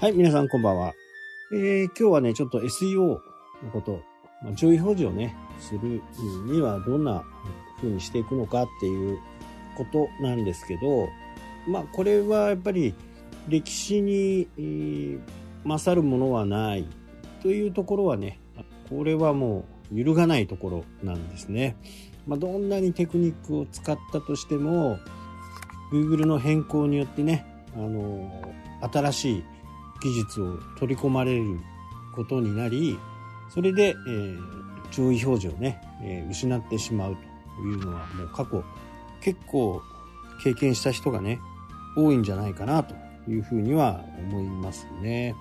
はい、皆さんこんばんは。えー、今日はね、ちょっと SEO のこと、まあ、上位表示をね、するにはどんな風にしていくのかっていうことなんですけど、まあ、これはやっぱり歴史に、えー、勝るものはないというところはね、これはもう揺るがないところなんですね。まあ、どんなにテクニックを使ったとしても、Google の変更によってね、あの、新しい技術を取り込まれることになり、それで、えー、上位表示をね、えー、失ってしまうというのはもう過去結構経験した人がね、多いんじゃないかなというふうには思いますね。や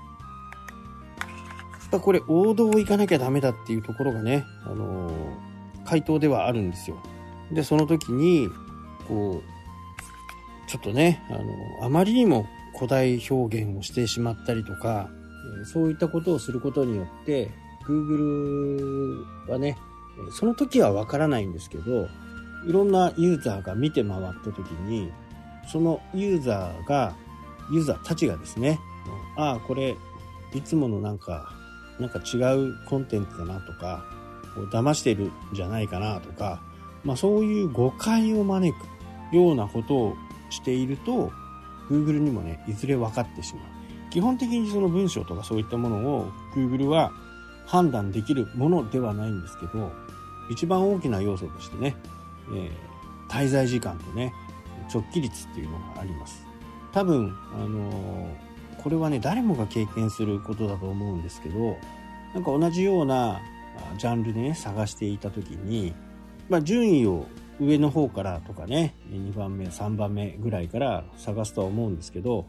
っぱこれ王道を行かなきゃダメだっていうところがね、あのー、回答ではあるんですよ。で、その時に、こう、ちょっとね、あのー、あまりにも古代表現をしてしまったりとか、そういったことをすることによって、Google はね、その時はわからないんですけど、いろんなユーザーが見て回った時に、そのユーザーが、ユーザーたちがですね、ああ、これ、いつものなんか、なんか違うコンテンツだなとか、こう騙してるんじゃないかなとか、まあそういう誤解を招くようなことをしていると、Google にもね、いずれ分かってしまう。基本的にその文章とかそういったものを Google は判断できるものではないんですけど、一番大きな要素としてね、えー、滞在時間とね、直帰率っていうのがあります。多分、あのー、これはね、誰もが経験することだと思うんですけど、なんか同じようなジャンルでね、探していた時に、まあ、順位を上の方からとかね、2番目、3番目ぐらいから探すとは思うんですけど、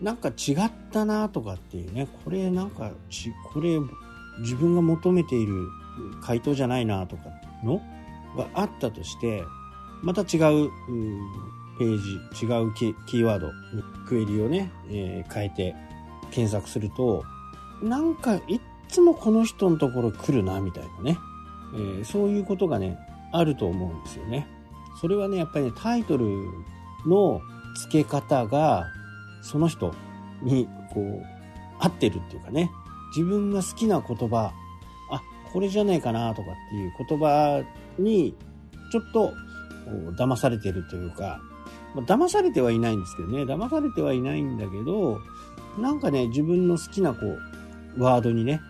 なんか違ったなとかっていうね、これなんかち、これ自分が求めている回答じゃないなとかのがあったとして、また違うページ、違うキーワードにクエリをね、えー、変えて検索すると、なんかいっつもこの人のところ来るなみたいなね、えー、そういうことがね、あると思うんですよね。それはね、やっぱりね、タイトルの付け方が、その人に、こう、合ってるっていうかね、自分が好きな言葉、あ、これじゃないかなとかっていう言葉に、ちょっと、騙されてるというか、まあ、騙されてはいないんですけどね、騙されてはいないんだけど、なんかね、自分の好きなこう、ワードにね、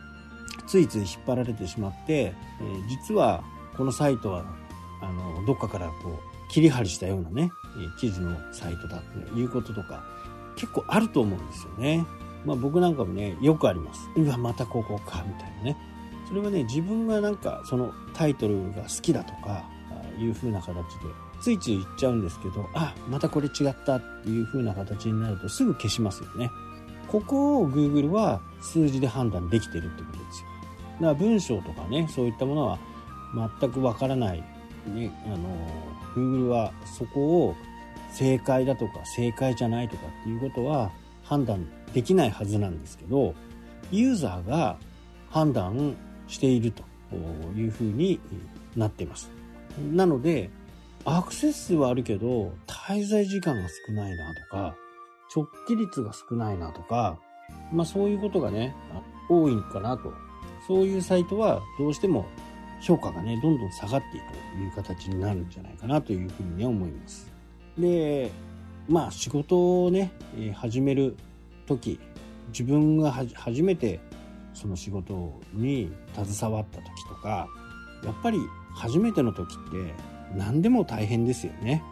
ついつい引っ張られてしまって、えー、実はこのサイトは、あの、どっかからこう、切り張りしたようなね、記事のサイトだということとか、結構あると思うんですよね。まあ僕なんかもね、よくあります。うわ、またここか、みたいなね。それはね、自分がなんかそのタイトルが好きだとか、いう風な形で、ついつい言っちゃうんですけど、あ、またこれ違ったっていう風な形になるとすぐ消しますよね。ここを Google は数字で判断できてるってことですよ。だから文章とかね、そういったものは全くわからない、ね、あの Google はそこを正解だとか正解じゃないとかっていうことは判断できないはずなんですけどユーザーが判断しているというふうになっています。なのでアクセス数はあるけど滞在時間が少ないなとか直帰率が少ないなとかまあそういうことがね多いかなと。そういうサイトはどうしても評価がね、どんどん下がっていくという形になるんじゃないかなというふうに思います。で、まあ仕事をね、始める時、自分が初めてその仕事に携わった時とか、やっぱり初めての時って何でも大変ですよね。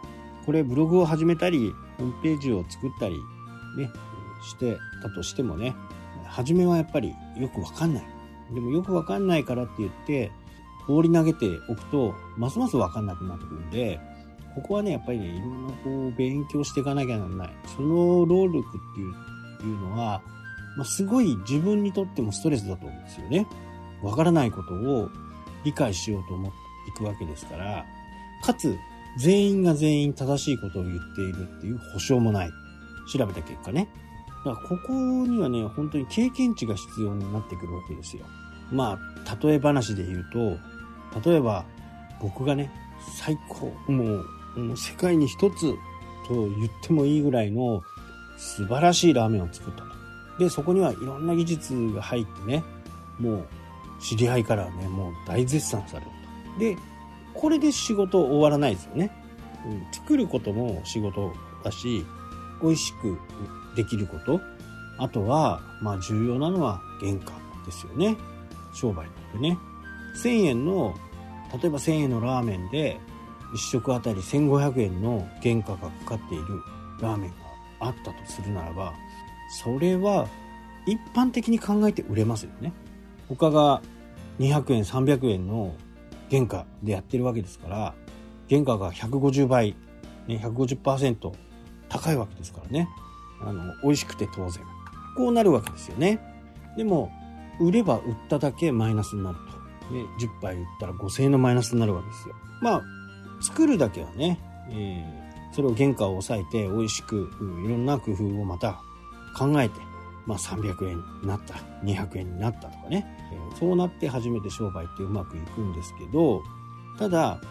これブログを始めたり、ホームページを作ったりね、してたとしてもね、初めはやっぱりよくわかんない。でもよくわかんないからって言って、放り投げておくと、ますますわかんなくなってくるんで、ここはね、やっぱりね、いろんなこう、勉強していかなきゃならない。その労力っていういうのは、まあ、すごい自分にとってもストレスだと思うんですよね。わからないことを理解しようと思っていくわけですから、かつ、全員が全員正しいことを言っているっていう保証もない。調べた結果ね。だからここにはね、本当に経験値が必要になってくるわけですよ。まあ、例え話で言うと、例えば僕がね、最高、もう、世界に一つと言ってもいいぐらいの素晴らしいラーメンを作ったと。で、そこにはいろんな技術が入ってね、もう知り合いからね、もう大絶賛されると。で、これで仕事終わらないですよね。うん、作ることも仕事だし、美味しくできること。あとは、まあ重要なのは原価ですよね。商売なんでね。1000円の、例えば1000円のラーメンで、1食あたり1500円の原価がかかっているラーメンがあったとするならば、それは一般的に考えて売れますよね。他が200円、300円の原価でやってるわけですから、原価が150倍、ね、150%高いわけですからね。あの、美味しくて当然。こうなるわけですよね。でも、売れば売っただけマイナスになると。ね、10杯売ったら5000円のマイナスになるわけですよ。まあ、作るだけはね、えー、それを原価を抑えて美味しく、いろんな工夫をまた考えて、まあ、300円になった、200円になったとかね、えー、そうなって初めて商売ってうまくいくんですけど、ただ、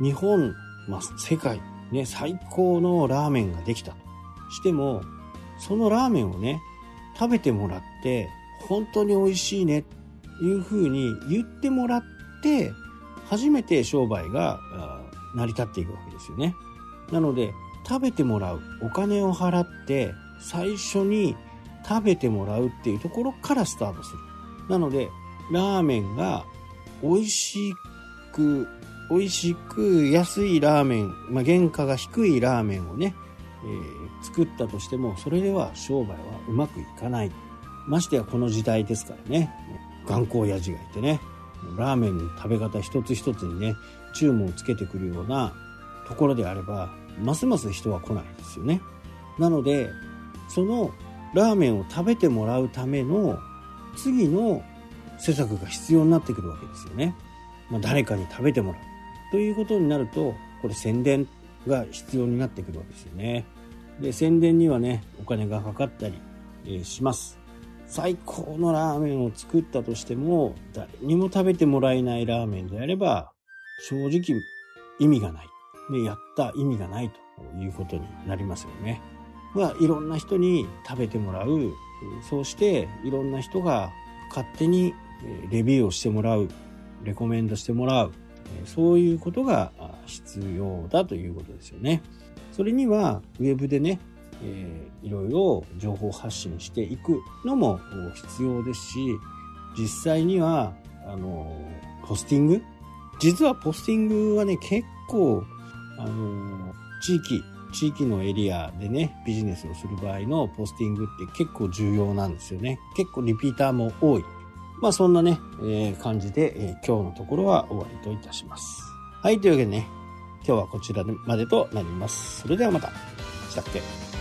日本、まあ、世界、ね、最高のラーメンができたとしても、そのラーメンをね、食べてもらって、本当に美味しいね、いうふうに言ってもらって、初めて商売が成り立っていくわけですよね。なので、食べてもらう、お金を払って、最初に食べてもらうっていうところからスタートする。なので、ラーメンが美味しく、美味しく安いラーメン、まあ、原価が低いラーメンをね、えー、作ったとしても、それでは商売はうまくいかない。ましてやこの時代ですからね、頑固親父がいてね、ラーメンの食べ方一つ一つにね、注文をつけてくるようなところであれば、ますます人は来ないですよね。なので、そのラーメンを食べてもらうための次の施策が必要になってくるわけですよね。まあ、誰かに食べてもらう。ということになると、これ宣伝が必要になってくるわけですよね。で、宣伝にはね、お金がかかったり、します。最高のラーメンを作ったとしても、誰にも食べてもらえないラーメンであれば、正直意味がない。で、やった意味がないということになりますよね。まあ、いろんな人に食べてもらう。そうして、いろんな人が勝手にレビューをしてもらう。レコメンドしてもらう。そういうことが必要だということですよね。それには、ウェブでね、えー、いろいろ情報発信していくのも必要ですし、実際には、あの、ポスティング？実はポスティングはね、結構、あの、地域、地域のエリアでね、ビジネスをする場合のポスティングって結構重要なんですよね。結構リピーターも多い。まあそんなね、えー、感じで、えー、今日のところは終わりといたします。はい、というわけでね、今日はこちらまでとなります。それではまた。したっけ？